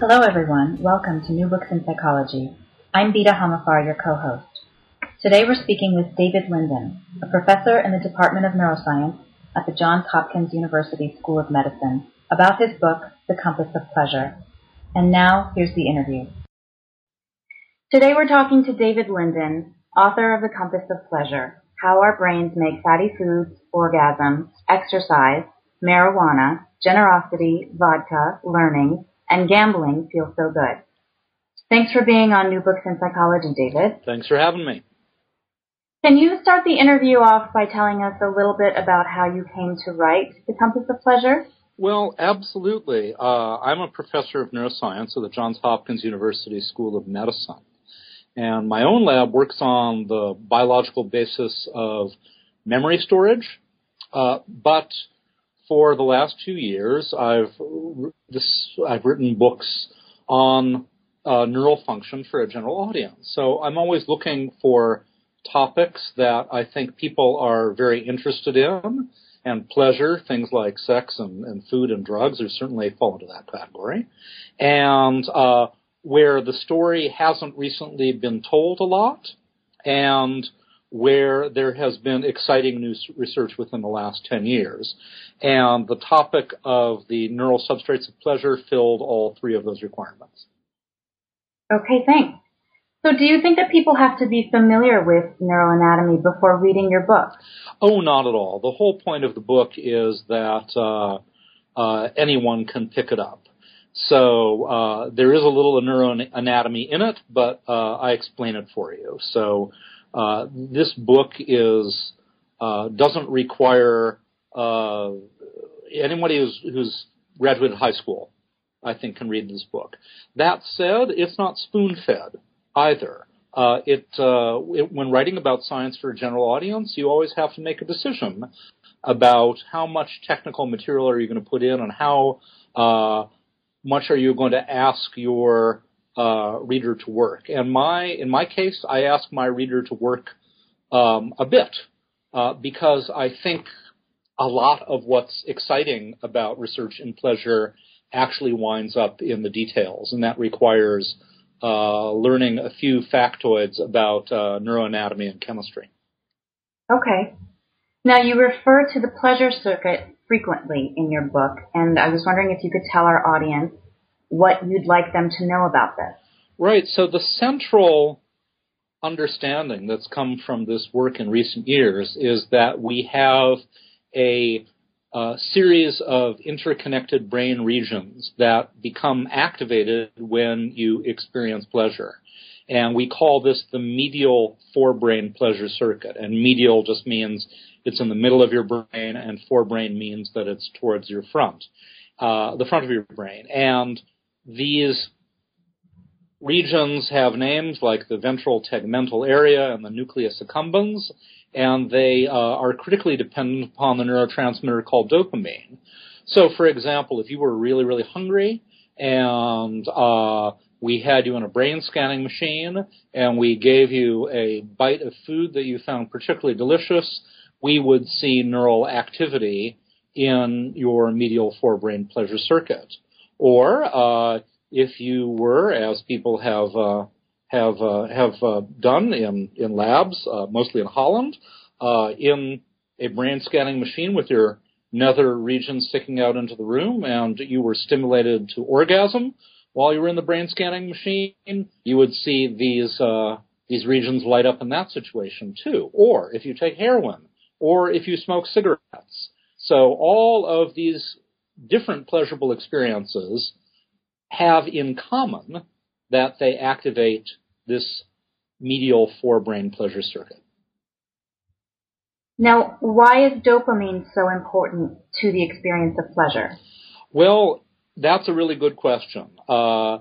Hello, everyone. Welcome to New Books in Psychology. I'm Bita Hamafar, your co-host. Today we're speaking with David Linden, a professor in the Department of Neuroscience at the Johns Hopkins University School of Medicine, about his book, The Compass of Pleasure. And now, here's the interview. Today we're talking to David Linden, author of The Compass of Pleasure, How Our Brains Make Fatty Foods, Orgasm, Exercise, Marijuana, Generosity, Vodka, Learning, and gambling feels so good. Thanks for being on New Books in Psychology, David. Thanks for having me. Can you start the interview off by telling us a little bit about how you came to write The Compass of Pleasure? Well, absolutely. Uh, I'm a professor of neuroscience at the Johns Hopkins University School of Medicine. And my own lab works on the biological basis of memory storage, uh, but for the last two years, I've this, I've written books on uh, neural function for a general audience. So I'm always looking for topics that I think people are very interested in, and pleasure, things like sex and, and food and drugs, are certainly fall into that category, and uh, where the story hasn't recently been told a lot, and where there has been exciting new research within the last 10 years. And the topic of the neural substrates of pleasure filled all three of those requirements. Okay, thanks. So do you think that people have to be familiar with neural anatomy before reading your book? Oh, not at all. The whole point of the book is that uh, uh, anyone can pick it up. So uh, there is a little neuroanatomy in it, but uh, I explain it for you. So uh, this book is uh, doesn't require uh, anybody who's, who's graduated high school, I think, can read this book. That said, it's not spoon-fed either. Uh, it, uh, it, when writing about science for a general audience, you always have to make a decision about how much technical material are you going to put in and how uh, much are you going to ask your uh, reader to work. And my, in my case, I ask my reader to work um, a bit uh, because I think a lot of what's exciting about research in pleasure actually winds up in the details, and that requires uh, learning a few factoids about uh, neuroanatomy and chemistry. Okay. Now you refer to the pleasure circuit frequently in your book, and I was wondering if you could tell our audience what you'd like them to know about this. Right. So the central understanding that's come from this work in recent years is that we have a, a series of interconnected brain regions that become activated when you experience pleasure. And we call this the medial forebrain pleasure circuit. And medial just means it's in the middle of your brain, and forebrain means that it's towards your front, uh, the front of your brain. And these regions have names like the ventral tegmental area and the nucleus accumbens, and they uh, are critically dependent upon the neurotransmitter called dopamine. So, for example, if you were really, really hungry and uh, we had you in a brain scanning machine and we gave you a bite of food that you found particularly delicious, we would see neural activity in your medial forebrain pleasure circuit. Or uh, if you were, as people have uh, have uh, have uh, done in in labs, uh, mostly in Holland, uh, in a brain scanning machine with your nether region sticking out into the room, and you were stimulated to orgasm while you were in the brain scanning machine, you would see these uh, these regions light up in that situation too. Or if you take heroin, or if you smoke cigarettes. So all of these different pleasurable experiences have in common that they activate this medial forebrain pleasure circuit. Now, why is dopamine so important to the experience of pleasure? Well, that's a really good question. Uh,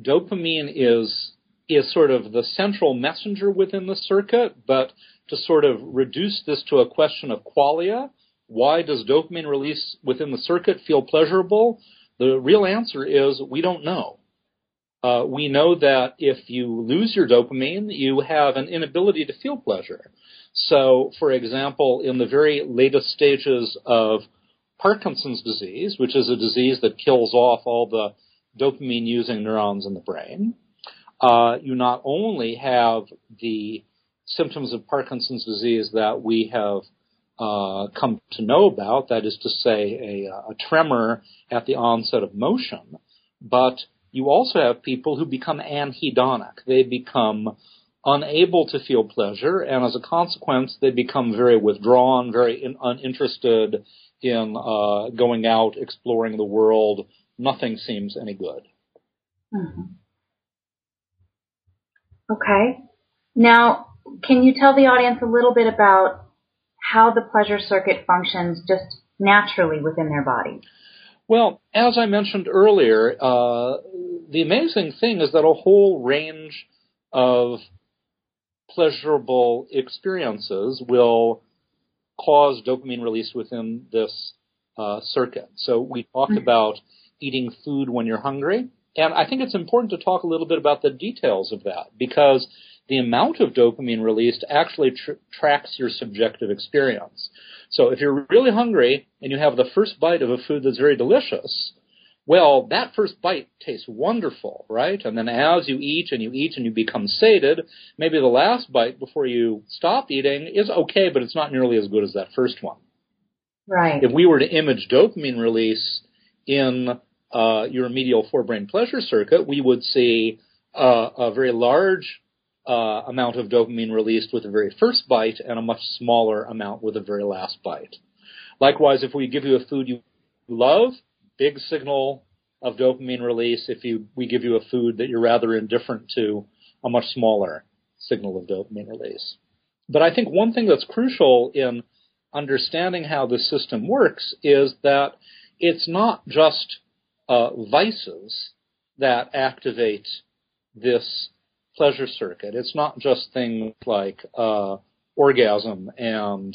dopamine is is sort of the central messenger within the circuit, but to sort of reduce this to a question of qualia, why does dopamine release within the circuit feel pleasurable? The real answer is we don't know. Uh, we know that if you lose your dopamine, you have an inability to feel pleasure. So, for example, in the very latest stages of Parkinson's disease, which is a disease that kills off all the dopamine using neurons in the brain, uh, you not only have the symptoms of Parkinson's disease that we have uh, come to know about, that is to say, a, a tremor at the onset of motion, but you also have people who become anhedonic. They become unable to feel pleasure, and as a consequence, they become very withdrawn, very in, uninterested in uh, going out, exploring the world. Nothing seems any good. Mm-hmm. Okay. Now, can you tell the audience a little bit about how the pleasure circuit functions just naturally within their body? Well, as I mentioned earlier, uh, the amazing thing is that a whole range of pleasurable experiences will cause dopamine release within this uh, circuit. So we talked mm-hmm. about eating food when you're hungry, and I think it's important to talk a little bit about the details of that because the amount of dopamine released actually tr- tracks your subjective experience. So if you're really hungry and you have the first bite of a food that's very delicious, well, that first bite tastes wonderful, right? And then as you eat and you eat and you become sated, maybe the last bite before you stop eating is okay, but it's not nearly as good as that first one. Right. If we were to image dopamine release in uh, your medial forebrain pleasure circuit, we would see uh, a very large uh, amount of dopamine released with the very first bite and a much smaller amount with the very last bite. Likewise, if we give you a food you love, big signal of dopamine release. If you, we give you a food that you're rather indifferent to, a much smaller signal of dopamine release. But I think one thing that's crucial in understanding how the system works is that it's not just uh, vices that activate this pleasure circuit. It's not just things like uh, orgasm and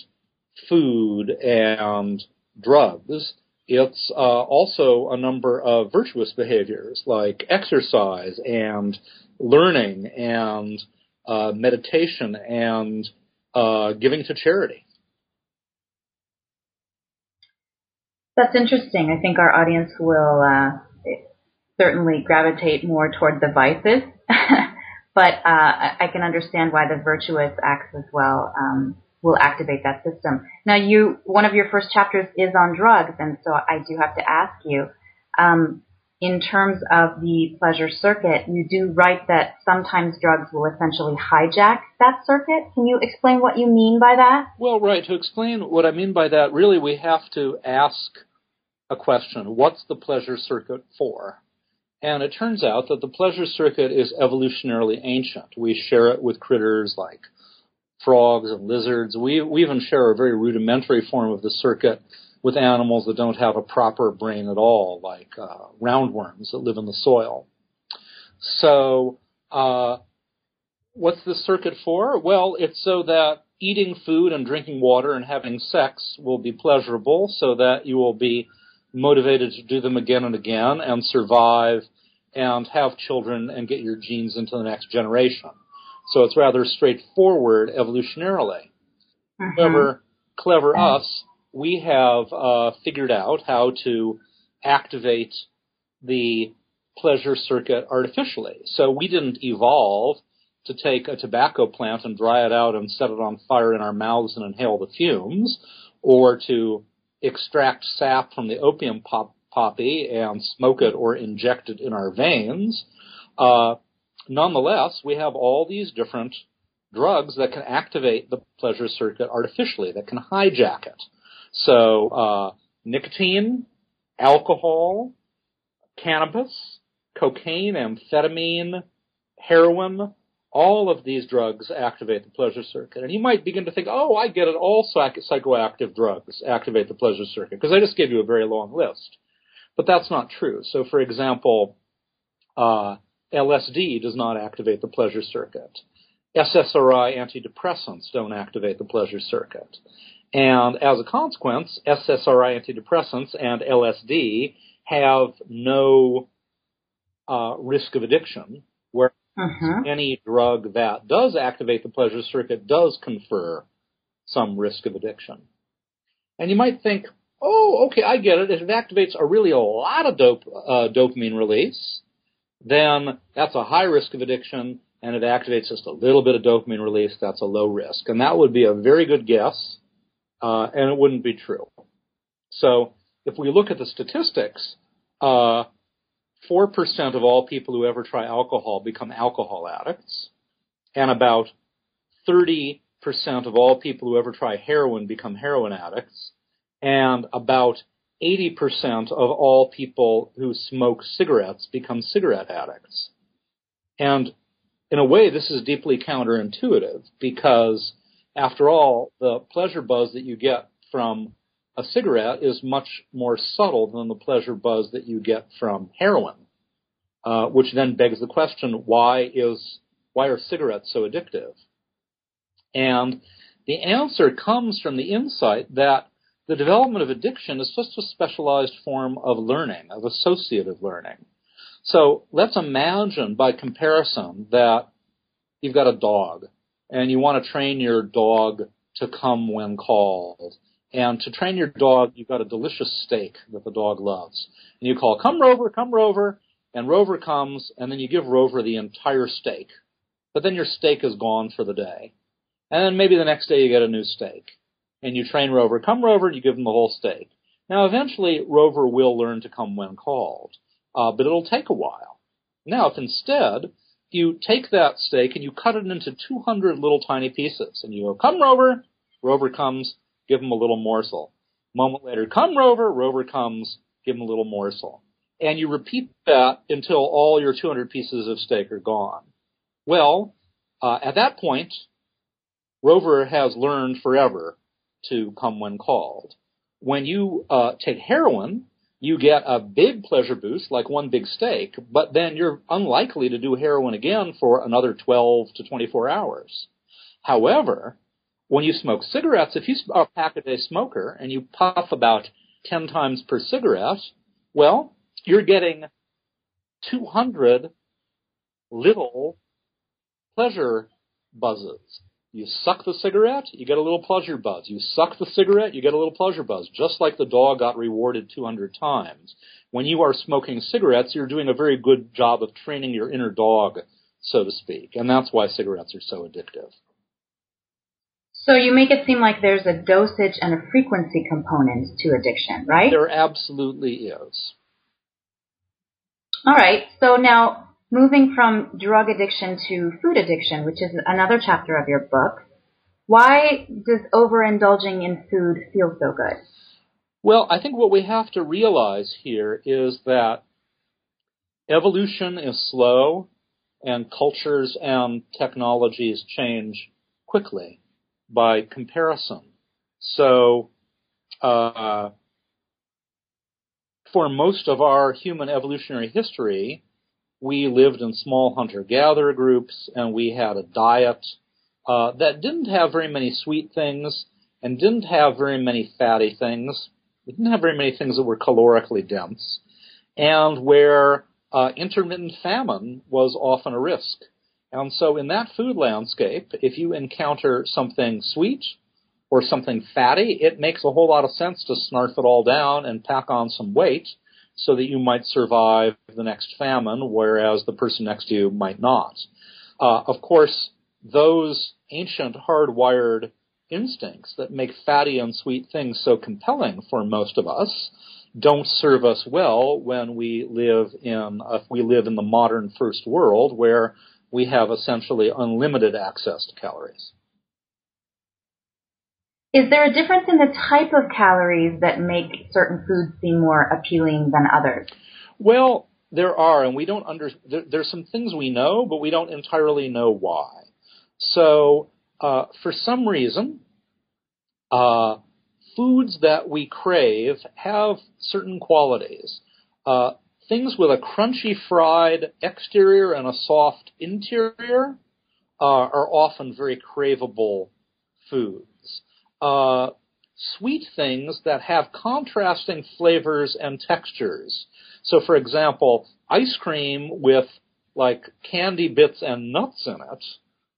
food and drugs. It's uh, also a number of virtuous behaviors like exercise and learning and uh, meditation and uh, giving to charity. That's interesting. I think our audience will uh, certainly gravitate more toward the vices but uh, I can understand why the virtuous acts as well um, will activate that system. Now, you one of your first chapters is on drugs, and so I do have to ask you, um, in terms of the pleasure circuit, you do write that sometimes drugs will essentially hijack that circuit. Can you explain what you mean by that? Well, right. To explain what I mean by that, really, we have to ask a question: What's the pleasure circuit for? And it turns out that the pleasure circuit is evolutionarily ancient. We share it with critters like frogs and lizards. We, we even share a very rudimentary form of the circuit with animals that don't have a proper brain at all, like uh, roundworms that live in the soil. So, uh, what's the circuit for? Well, it's so that eating food and drinking water and having sex will be pleasurable, so that you will be motivated to do them again and again and survive and have children and get your genes into the next generation. So it's rather straightforward evolutionarily. Mm-hmm. However, clever us, we have uh, figured out how to activate the pleasure circuit artificially. So we didn't evolve to take a tobacco plant and dry it out and set it on fire in our mouths and inhale the fumes, or to extract sap from the opium pop- poppy and smoke it or inject it in our veins. Uh, nonetheless, we have all these different drugs that can activate the pleasure circuit artificially, that can hijack it. So, uh, nicotine, alcohol, cannabis, cocaine, amphetamine, heroin, all of these drugs activate the pleasure circuit. And you might begin to think, oh, I get it, all psychoactive drugs activate the pleasure circuit, because I just gave you a very long list. But that's not true. So, for example, uh, LSD does not activate the pleasure circuit. SSRI antidepressants don't activate the pleasure circuit. And as a consequence, SSRI antidepressants and LSD have no uh, risk of addiction, where uh-huh. any drug that does activate the pleasure circuit does confer some risk of addiction. And you might think, oh, okay, I get it. If it activates a really a lot of dope, uh, dopamine release, then that's a high risk of addiction, and if it activates just a little bit of dopamine release, that's a low risk. And that would be a very good guess, uh, and it wouldn't be true. So if we look at the statistics, uh, 4% of all people who ever try alcohol become alcohol addicts, and about 30% of all people who ever try heroin become heroin addicts, and about 80% of all people who smoke cigarettes become cigarette addicts. And in a way, this is deeply counterintuitive because, after all, the pleasure buzz that you get from a cigarette is much more subtle than the pleasure buzz that you get from heroin, uh, which then begs the question: Why is why are cigarettes so addictive? And the answer comes from the insight that the development of addiction is just a specialized form of learning, of associative learning. So let's imagine by comparison that you've got a dog and you want to train your dog to come when called. And to train your dog, you've got a delicious steak that the dog loves. And you call, come Rover, come Rover, and Rover comes, and then you give Rover the entire steak. But then your steak is gone for the day. And then maybe the next day you get a new steak and you train Rover, come Rover, and you give him the whole steak. Now, eventually, Rover will learn to come when called, uh, but it'll take a while. Now, if instead you take that steak and you cut it into 200 little tiny pieces, and you go, come Rover, Rover comes, give him a little morsel. Moment later, come Rover, Rover comes, give him a little morsel. And you repeat that until all your 200 pieces of steak are gone. Well, uh, at that point, Rover has learned forever to come when called. When you uh, take heroin, you get a big pleasure boost, like one big steak, but then you're unlikely to do heroin again for another 12 to 24 hours. However, when you smoke cigarettes, if you are a pack a day smoker and you puff about 10 times per cigarette, well, you're getting 200 little pleasure buzzes. You suck the cigarette, you get a little pleasure buzz. You suck the cigarette, you get a little pleasure buzz, just like the dog got rewarded 200 times. When you are smoking cigarettes, you're doing a very good job of training your inner dog, so to speak. And that's why cigarettes are so addictive. So you make it seem like there's a dosage and a frequency component to addiction, right? There absolutely is. All right. So now moving from drug addiction to food addiction, which is another chapter of your book, why does overindulging in food feel so good? Well, I think what we have to realize here is that evolution is slow and cultures and technologies change quickly by comparison. So, uh, for most of our human evolutionary history, we lived in small hunter-gatherer groups, and we had a diet uh, that didn't have very many sweet things and didn't have very many fatty things. It didn't have very many things that were calorically dense, and where uh, intermittent famine was often a risk. And so, in that food landscape, if you encounter something sweet or something fatty, it makes a whole lot of sense to snarf it all down and pack on some weight so that you might survive the next famine, whereas the person next to you might not. Uh, of course, those ancient hardwired instincts that make fatty and sweet things so compelling for most of us don't serve us well when we live in we live in the modern first world where we have essentially unlimited access to calories. Is there a difference in the type of calories that make certain foods seem more appealing than others? Well, there are, and we don't under. There, there's some things we know, but we don't entirely know why. So, uh, for some reason, uh, foods that we crave have certain qualities. uh, things with a crunchy fried exterior and a soft interior uh, are often very craveable foods. Uh, sweet things that have contrasting flavors and textures. So, for example, ice cream with like candy bits and nuts in it,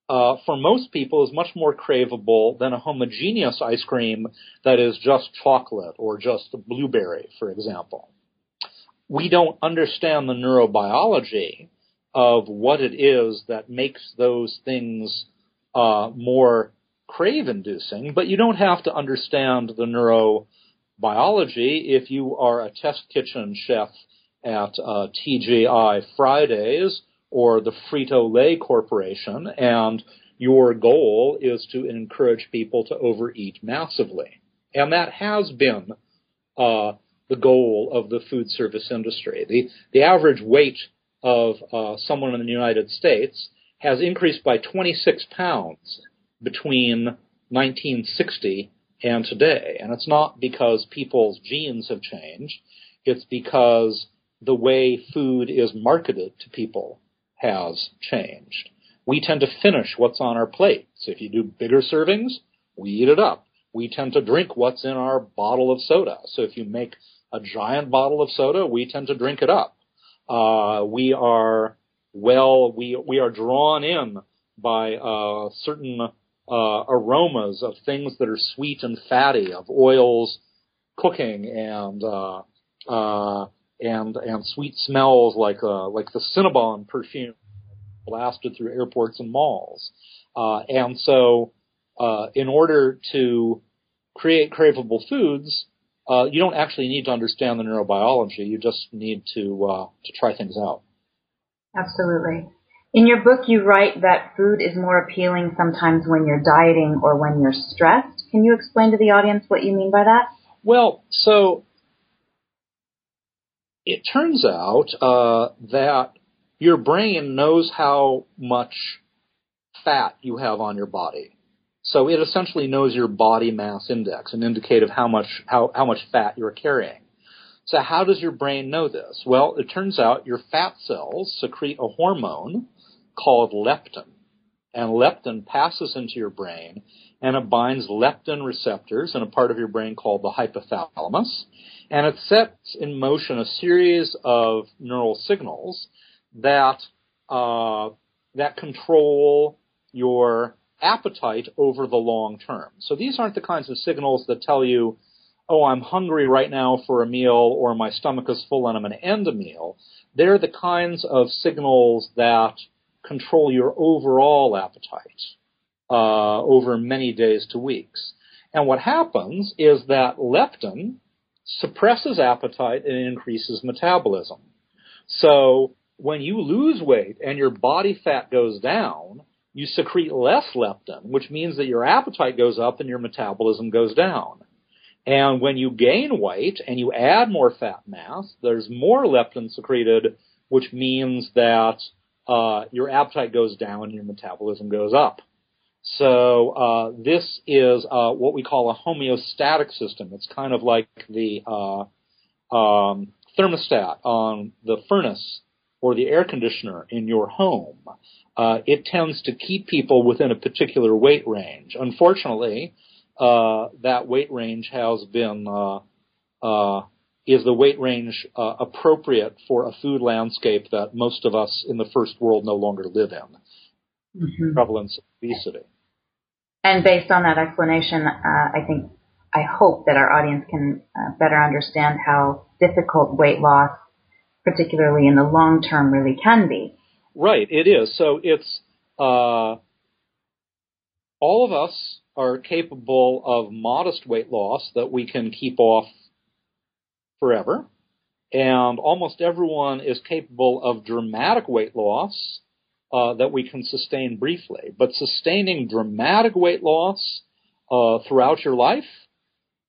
uh, for most people is much more craveable than a homogeneous ice cream that is just chocolate or just blueberry, for example. We don't understand the neurobiology of what it is that makes those things uh, more crave inducing, but you don't have to understand the neurobiology if you are a test kitchen chef at uh, TGI Fridays or the Frito Lay Corporation, and your goal is to encourage people to overeat massively. And that has been uh, the goal of the food service industry. The, the average weight of uh, someone in the United States has increased by 26 pounds between 1960 and today. And it's not because people's genes have changed. It's because the way food is marketed to people has changed. We tend to finish what's on our plate. So if you do bigger servings, we eat it up. We tend to drink what's in our bottle of soda. So if you make a giant bottle of soda, we tend to drink it up. Uh, we are well, we we are drawn in by uh, certain uh, aromas of things that are sweet and fatty, of oils cooking and uh, uh, and and sweet smells like uh, like the Cinnabon perfume blasted through airports and malls. Uh, and so, uh, in order to create craveable foods, uh, you don't actually need to understand the neurobiology. You just need to uh, to try things out. Absolutely. In your book, you write that food is more appealing sometimes when you're dieting or when you're stressed. Can you explain to the audience what you mean by that? Well, so it turns out uh, that your brain knows how much fat you have on your body. So it essentially knows your body mass index, an indicator of how much how, how much fat you're carrying. So how does your brain know this? Well, it turns out your fat cells secrete a hormone called leptin. And leptin passes into your brain and it binds leptin receptors in a part of your brain called the hypothalamus and it sets in motion a series of neural signals that uh, that control your appetite over the long term. So these aren't the kinds of signals that tell you, "Oh, I'm hungry right now for a meal," or "My stomach is full and I'm going to end a meal." They're the kinds of signals that control your overall appetite uh, over many days to weeks. And what happens is that leptin suppresses appetite and increases metabolism. So when you lose weight and your body fat goes down, you secrete less leptin, which means that your appetite goes up and your metabolism goes down. And when you gain weight and you add more fat mass, there's more leptin secreted, which means that uh, your appetite goes down and your metabolism goes up. So uh, this is uh, what we call a homeostatic system. It's kind of like the uh, um, thermostat on the furnace or the air conditioner in your home. Uh, it tends to keep people within a particular weight range. Unfortunately, uh, that weight range has been is the weight range appropriate for a food landscape that most of us in the first world no longer live in. Mm-hmm. Prevalence of obesity. And based on that explanation, uh, I think, I hope that our audience can uh, better understand how difficult weight loss, particularly in the long term, really can be. Right, it is. So it's uh, all of us are capable of modest weight loss that we can keep off forever, and almost everyone is capable of dramatic weight loss uh, that we can sustain briefly. But sustaining dramatic weight loss uh, throughout your life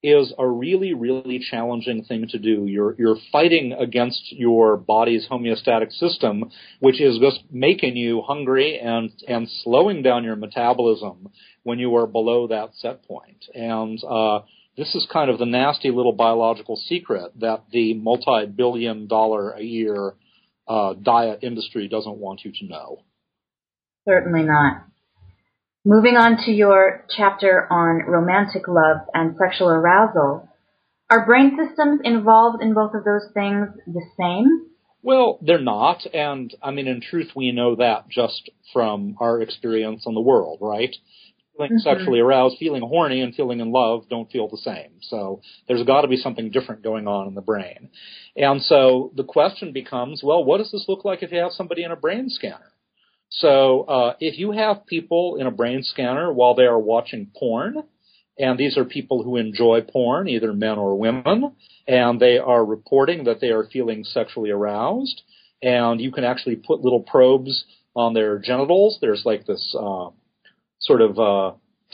is a really, really challenging thing to do. You're you're fighting against your body's homeostatic system, which is just making you hungry and and slowing down your metabolism when you are below that set point. And uh, this is kind of the nasty little biological secret that the multi-billion dollar a year uh, diet industry doesn't want you to know. Certainly not. Moving on to your chapter on romantic love and sexual arousal, are brain systems involved in both of those things the same? Well, they're not, and I mean, in truth, we know that just from our experience in the world, right? Feeling mm-hmm. sexually aroused, feeling horny, and feeling in love don't feel the same. So there's got to be something different going on in the brain. And so the question becomes, well, what does this look like if you have somebody in a brain scanner? So uh, if you have people in a brain scanner while they are watching porn, and these are people who enjoy porn, either men or women, and they are reporting that they are feeling sexually aroused. And you can actually put little probes on their genitals. There's like this uh, sort of uh,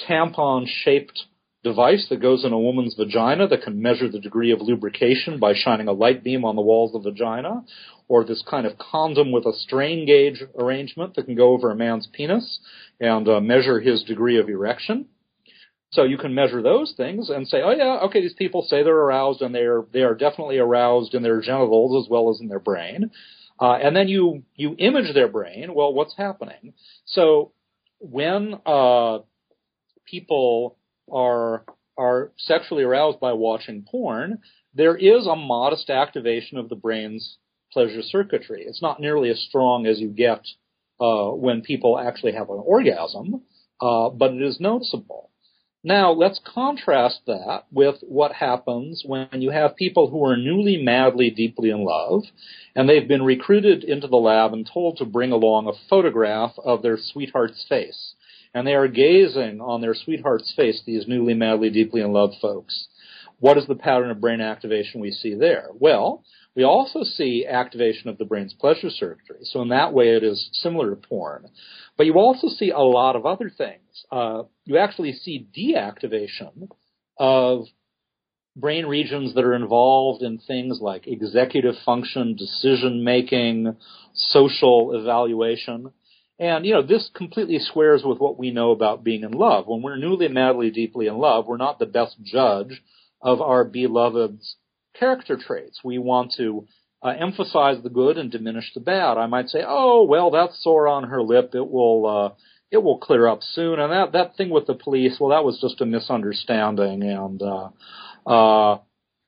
tampon-shaped device that goes in a woman's vagina that can measure the degree of lubrication by shining a light beam on the walls of the vagina, or this kind of condom with a strain gauge arrangement that can go over a man's penis and uh, measure his degree of erection. So you can measure those things and say, oh yeah, okay, these people say they're aroused and they're they are definitely aroused in their genitals as well as in their brain. Uh, and then you you image their brain. Well, what's happening? So when uh, people are are sexually aroused by watching porn, there is a modest activation of the brain's pleasure circuitry. It's not nearly as strong as you get uh, when people actually have an orgasm, uh, but it is noticeable. Now, let's contrast that with what happens when you have people who are newly, madly, deeply in love, and they've been recruited into the lab and told to bring along a photograph of their sweetheart's face. And they are gazing on their sweetheart's face, these newly, madly, deeply in love folks. What is the pattern of brain activation we see there? Well, we also see activation of the brain's pleasure circuitry. So in that way, it is similar to porn. But you also see a lot of other things. Uh, you actually see deactivation of brain regions that are involved in things like executive function, decision making, social evaluation. And, you know, this completely squares with what we know about being in love. When we're newly, madly, deeply in love, we're not the best judge of our beloved's character traits. We want to uh, emphasize the good and diminish the bad. I might say, oh, well, that's sore on her lip. It will, uh, it will clear up soon. And that, that thing with the police, well, that was just a misunderstanding. And, uh, uh,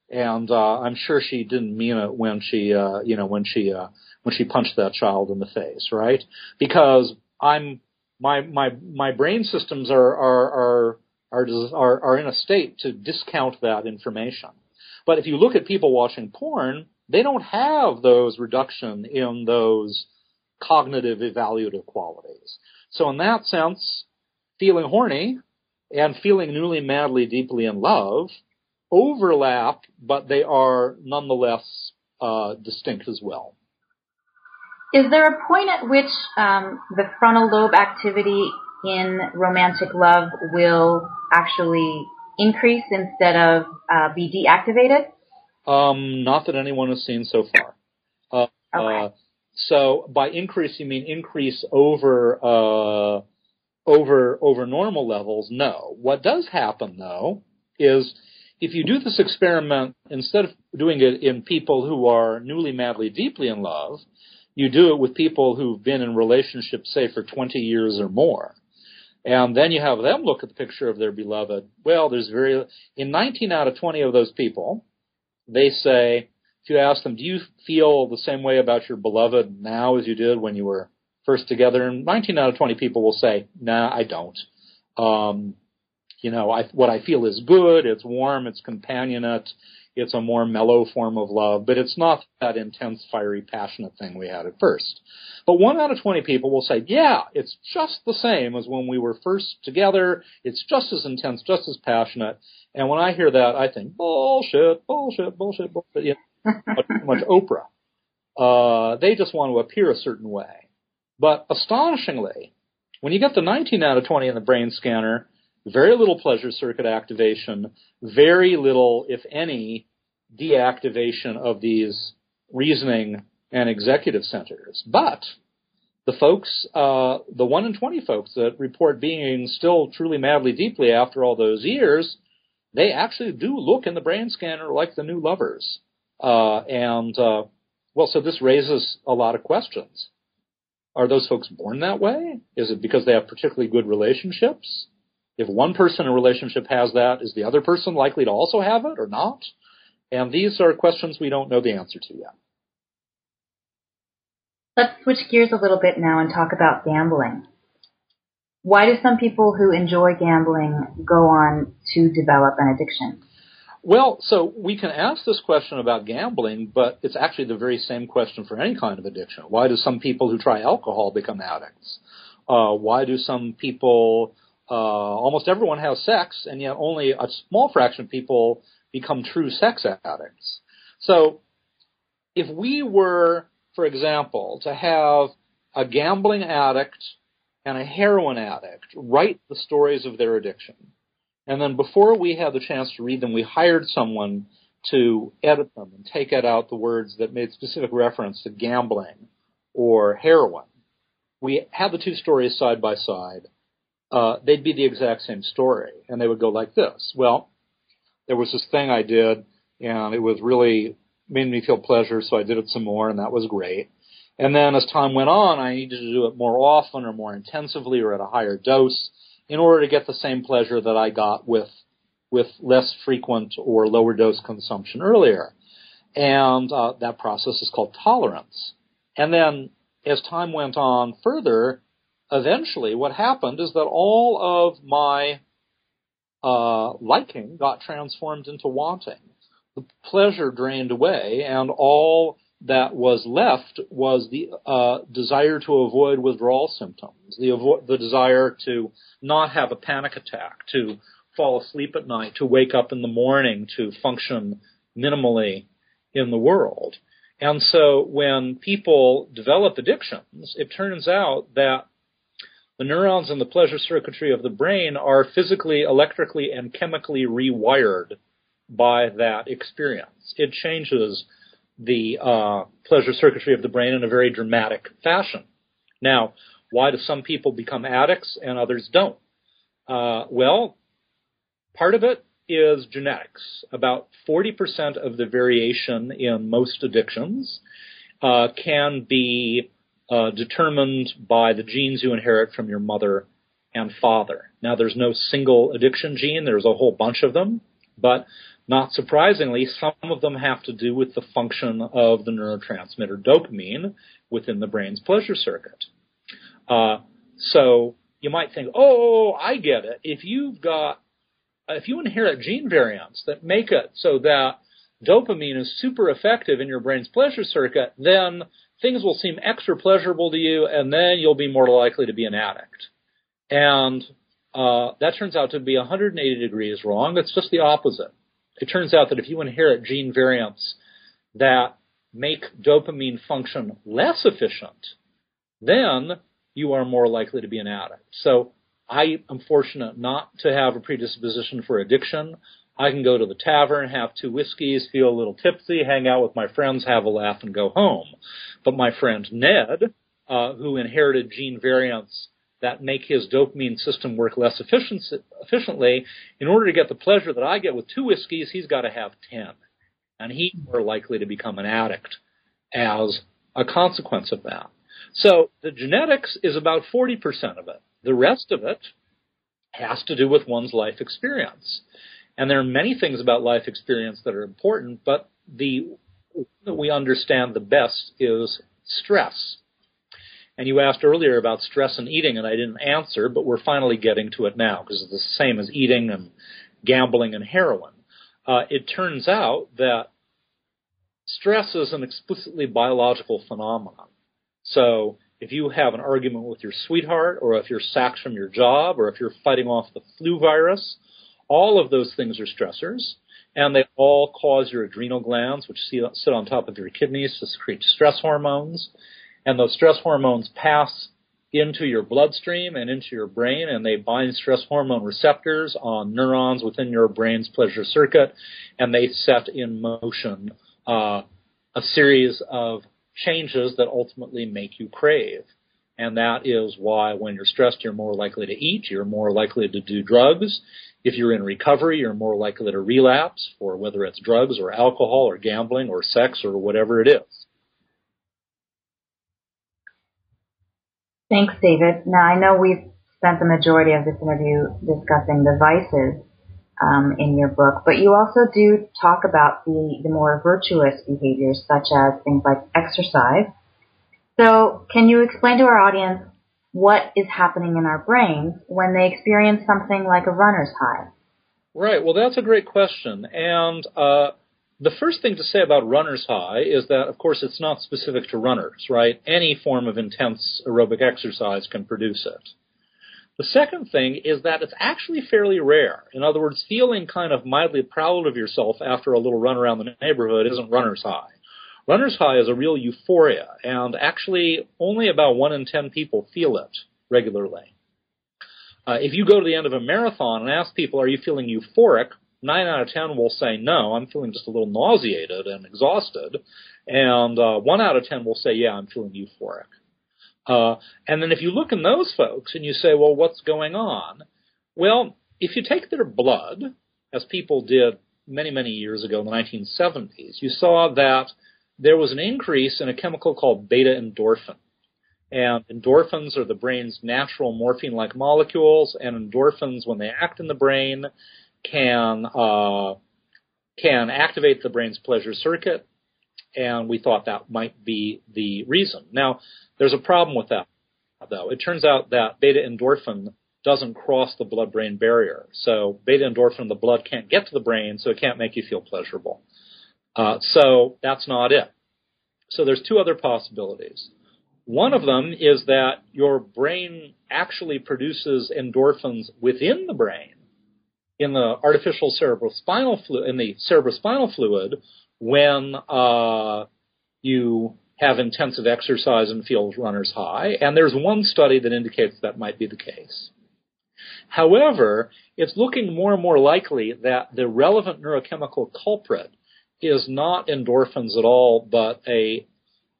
and, uh, I'm sure she didn't mean it when she, uh, you know, when she, uh, when she punched that child in the face, right? Because I'm, my, my, my brain systems are, are, are, are, are, are in a state to discount that information. But if you look at people watching porn, they don't have those reduction in those cognitive evaluative qualities. So in that sense, feeling horny and feeling newly, madly, deeply in love overlap, but they are nonetheless uh, distinct as well. Is there a point at which um, the frontal lobe activity in romantic love will actually increase instead of uh, be deactivated? Um, not that anyone has seen so far. Uh, okay. Uh, so by increase, you mean increase over uh, over over normal levels? No. What does happen though is if you do this experiment instead of doing it in people who are newly, madly, deeply in love, you do it with people who've been in relationships, say, for 20 years or more. And then you have them look at the picture of their beloved. Well, there's very, in 19 out of 20 of those people, they say, if you ask them, do you feel the same way about your beloved now as you did when you were first together? And 19 out of 20 people will say, nah, I don't. Um, you know, I, what I feel is good, it's warm, it's companionate, it's a more mellow form of love, but it's not that intense, fiery, passionate thing we had at first. But one out of 20 people will say, yeah, it's just the same as when we were first together. It's just as intense, just as passionate. And when I hear that, I think, bullshit, bullshit, bullshit, bullshit. Much Oprah. Uh, they just want to appear a certain way. But astonishingly, when you get the 19 out of 20 in the brain scanner, very little pleasure circuit activation, very little, if any, deactivation of these reasoning and executive centers. But the folks, uh, the 1 in 20 folks that report being still truly madly deeply after all those years, they actually do look in the brain scanner like the new lovers. Uh, and uh, well, so this raises a lot of questions. Are those folks born that way? Is it because they have particularly good relationships? If one person in a relationship has that, is the other person likely to also have it or not? And these are questions we don't know the answer to yet. Let's switch gears a little bit now and talk about gambling. Why do some people who enjoy gambling go on to develop an addiction? Well, so we can ask this question about gambling, but it's actually the very same question for any kind of addiction. Why do some people who try alcohol become addicts? Uh, why do some people, uh, almost everyone has sex, and yet only a small fraction of people become true sex addicts? So, if we were, for example, to have a gambling addict and a heroin addict write the stories of their addiction, and then before we had the chance to read them, we hired someone to edit them and take out the words that made specific reference to gambling or heroin. We had the two stories side by side. Uh, they'd be the exact same story, and they would go like this. Well, there was this thing I did, and it was really made me feel pleasure, so I did it some more, and that was great. And then as time went on, I needed to do it more often or more intensively or at a higher dose in order to get the same pleasure that I got with with less frequent or lower dose consumption earlier. And uh, that process is called tolerance. And then as time went on further, eventually what happened is that all of my uh, liking got transformed into wanting. The pleasure drained away, and all that was left was the uh, desire to avoid withdrawal symptoms, the, avo- the desire to not have a panic attack, to fall asleep at night, to wake up in the morning, to function minimally in the world. And so when people develop addictions, it turns out that the neurons in the pleasure circuitry of the brain are physically, electrically, and chemically rewired by that experience. It changes the uh, pleasure circuitry of the brain in a very dramatic fashion. Now, why do some people become addicts and others don't? Uh, well, part of it is genetics. About 40% of the variation in most addictions uh, can be uh, determined by the genes you inherit from your mother and father. Now, there's no single addiction gene, there's a whole bunch of them, but not surprisingly, some of them have to do with the function of the neurotransmitter dopamine within the brain's pleasure circuit. Uh, so you might think, oh, I get it. If you've got, if you inherit gene variants that make it so that dopamine is super effective in your brain's pleasure circuit, then things will seem extra pleasurable to you, and then you'll be more likely to be an addict. And uh, that turns out to be 180 degrees wrong. It's just the opposite. It turns out that if you inherit gene variants that make dopamine function less efficient, then you are more likely to be an addict. So I am fortunate not to have a predisposition for addiction. I can go to the tavern, have two whiskeys, feel a little tipsy, hang out with my friends, have a laugh, and go home. But my friend Ned, uh, who inherited gene variants that make his dopamine system work less efficiently, in order to get the pleasure that I get with two whiskeys, he's got to have 10. And he's more likely to become an addict as a consequence of that. So the genetics is about 40% of it. The rest of it has to do with one's life experience. And there are many things about life experience that are important, but the that we understand the best is stress. And you asked earlier about stress and eating, and I didn't answer, but we're finally getting to it now because it's the same as eating and gambling and heroin. Uh, it turns out that stress is an explicitly biological phenomenon. So if you have an argument with your sweetheart, or if you're sacked from your job, or if you're fighting off the flu virus, all of those things are stressors, and they all cause your adrenal glands, which sit on top of your kidneys, to secrete stress hormones and those stress hormones pass into your bloodstream and into your brain, and they bind stress hormone receptors on neurons within your brain's pleasure circuit, and they set in motion uh, a series of changes that ultimately make you crave. And that is why when you're stressed, you're more likely to eat, you're more likely to do drugs. If you're in recovery, you're more likely to relapse for whether it's drugs or alcohol or gambling or sex or whatever it is. Thanks, David. Now, I know we've spent the majority of this interview discussing the vices um, in your book, but you also do talk about the, the more virtuous behaviors, such as things like exercise. So, can you explain to our audience what is happening in our brains when they experience something like a runner's high? Right. Well, that's a great question. And uh, the first thing to say about runner's high is that, of course, it's not specific to runners, right? Any form of intense aerobic exercise can produce it. The second thing is that it's actually fairly rare. In other words, feeling kind of mildly proud of yourself after a little run around the neighborhood isn't runner's high. Runner's high is a real euphoria, and actually only about one in ten people feel it regularly. Uh, if you go to the end of a marathon and ask people, are you feeling euphoric? Nine out of ten will say no, I'm feeling just a little nauseated and exhausted. And uh, one out of ten will say, yeah, I'm feeling euphoric. Uh, and then if you look in those folks and you say, well, what's going on? Well, if you take their blood, as people did many, many years ago in the 1970s, you saw that there was an increase in a chemical called beta endorphin. And endorphins are the brain's natural morphine like molecules, and endorphins, when they act in the brain, can uh, can activate the brain's pleasure circuit, and we thought that might be the reason. Now, there's a problem with that, though. It turns out that beta endorphin doesn't cross the blood-brain barrier, so beta endorphin in the blood can't get to the brain, so it can't make you feel pleasurable. Uh, so that's not it. So there's two other possibilities. One of them is that your brain actually produces endorphins within the brain in the artificial cerebrospinal fluid, in the cerebrospinal fluid when uh, you have intensive exercise and feel runner's high. And there's one study that indicates that might be the case. However, it's looking more and more likely that the relevant neurochemical culprit is not endorphins at all, but a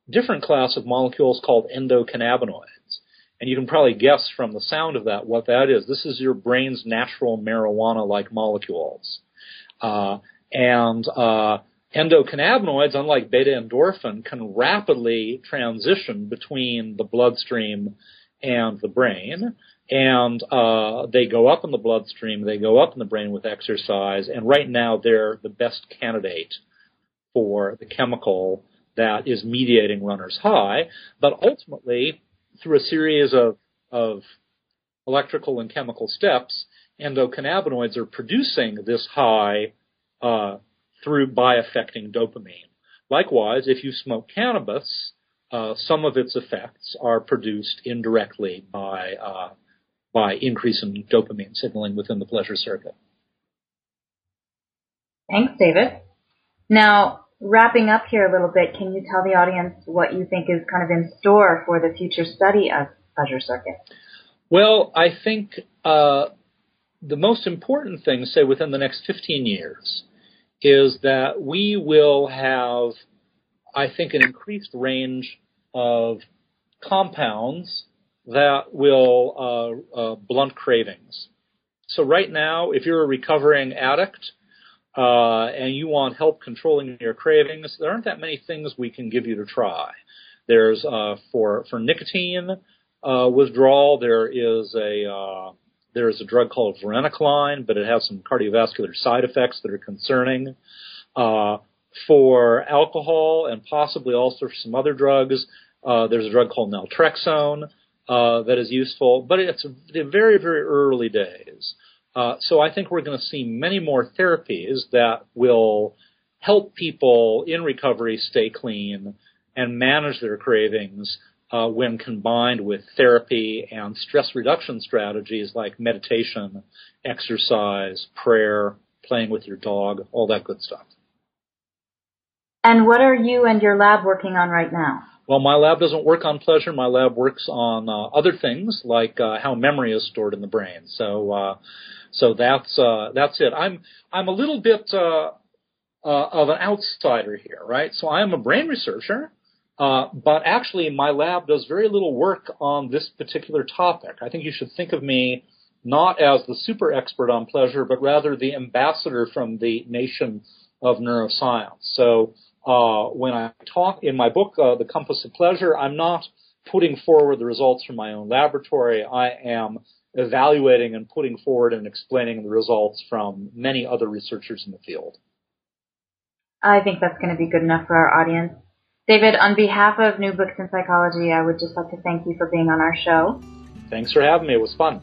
different class of molecules called endocannabinoids. And you can probably guess from the sound of that what that is. This is your brain's natural marijuana-like molecules. Uh, and uh, endocannabinoids, unlike beta endorphin, can rapidly transition between the bloodstream and the brain. And uh, they go up in the bloodstream, they go up in the brain with exercise, and right now they're the best candidate for the chemical that is mediating runner's high. But ultimately, through a series of, of electrical and chemical steps, endocannabinoids are producing this high uh, through by affecting dopamine. Likewise, if you smoke cannabis, uh, some of its effects are produced indirectly by uh, by increasing dopamine signaling within the pleasure circuit. Thanks, David. Now, wrapping up here a little bit, can you tell the audience what you think is kind of in store for the future study of pleasure circuit? Well, I think uh, the most important thing, say within the next 15 years, is that we will have, I think, an increased range of compounds that will uh, uh, blunt cravings. So right now, if you're a recovering addict, uh, and you want help controlling your cravings, there aren't that many things we can give you to try. There's uh, for for nicotine withdrawal, there is a there is a drug called varenicline, but it has some cardiovascular side effects that are concerning. Uh, for alcohol and possibly also for some other drugs, uh, there's a drug called naltrexone that is useful, but it's very very early days. Uh, so I think we're going to see many more therapies that will help people in recovery stay clean and manage their cravings uh, when combined with therapy and stress reduction strategies like meditation, exercise, prayer, playing with your dog, all that good stuff. And what are you and your lab working on right now? Well, my lab doesn't work on pleasure. My lab works on uh, other things like uh, how memory is stored in the brain. So, uh, so that's uh, that's it. I'm I'm a little bit uh, uh, of an outsider here, right? So I am a brain researcher, Uh, but actually, my lab does very little work on this particular topic. I think you should think of me not as the super expert on pleasure, but rather the ambassador from the nation of neuroscience. So uh, when I talk in my book, uh, The Compass of Pleasure, I'm not putting forward the results from my own laboratory. I am evaluating and putting forward and explaining the results from many other researchers in the field. I think that's going to be good enough for our audience. David, on behalf of New Books in Psychology, I would just like to thank you for being on our show. Thanks for having me. It was fun.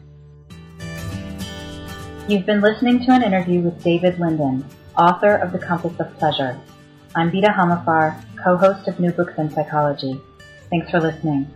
You've been listening to an interview with David Linden, author of The Compass of Pleasure. I'm Vida Hamafar, co-host of New Books in Psychology. Thanks for listening.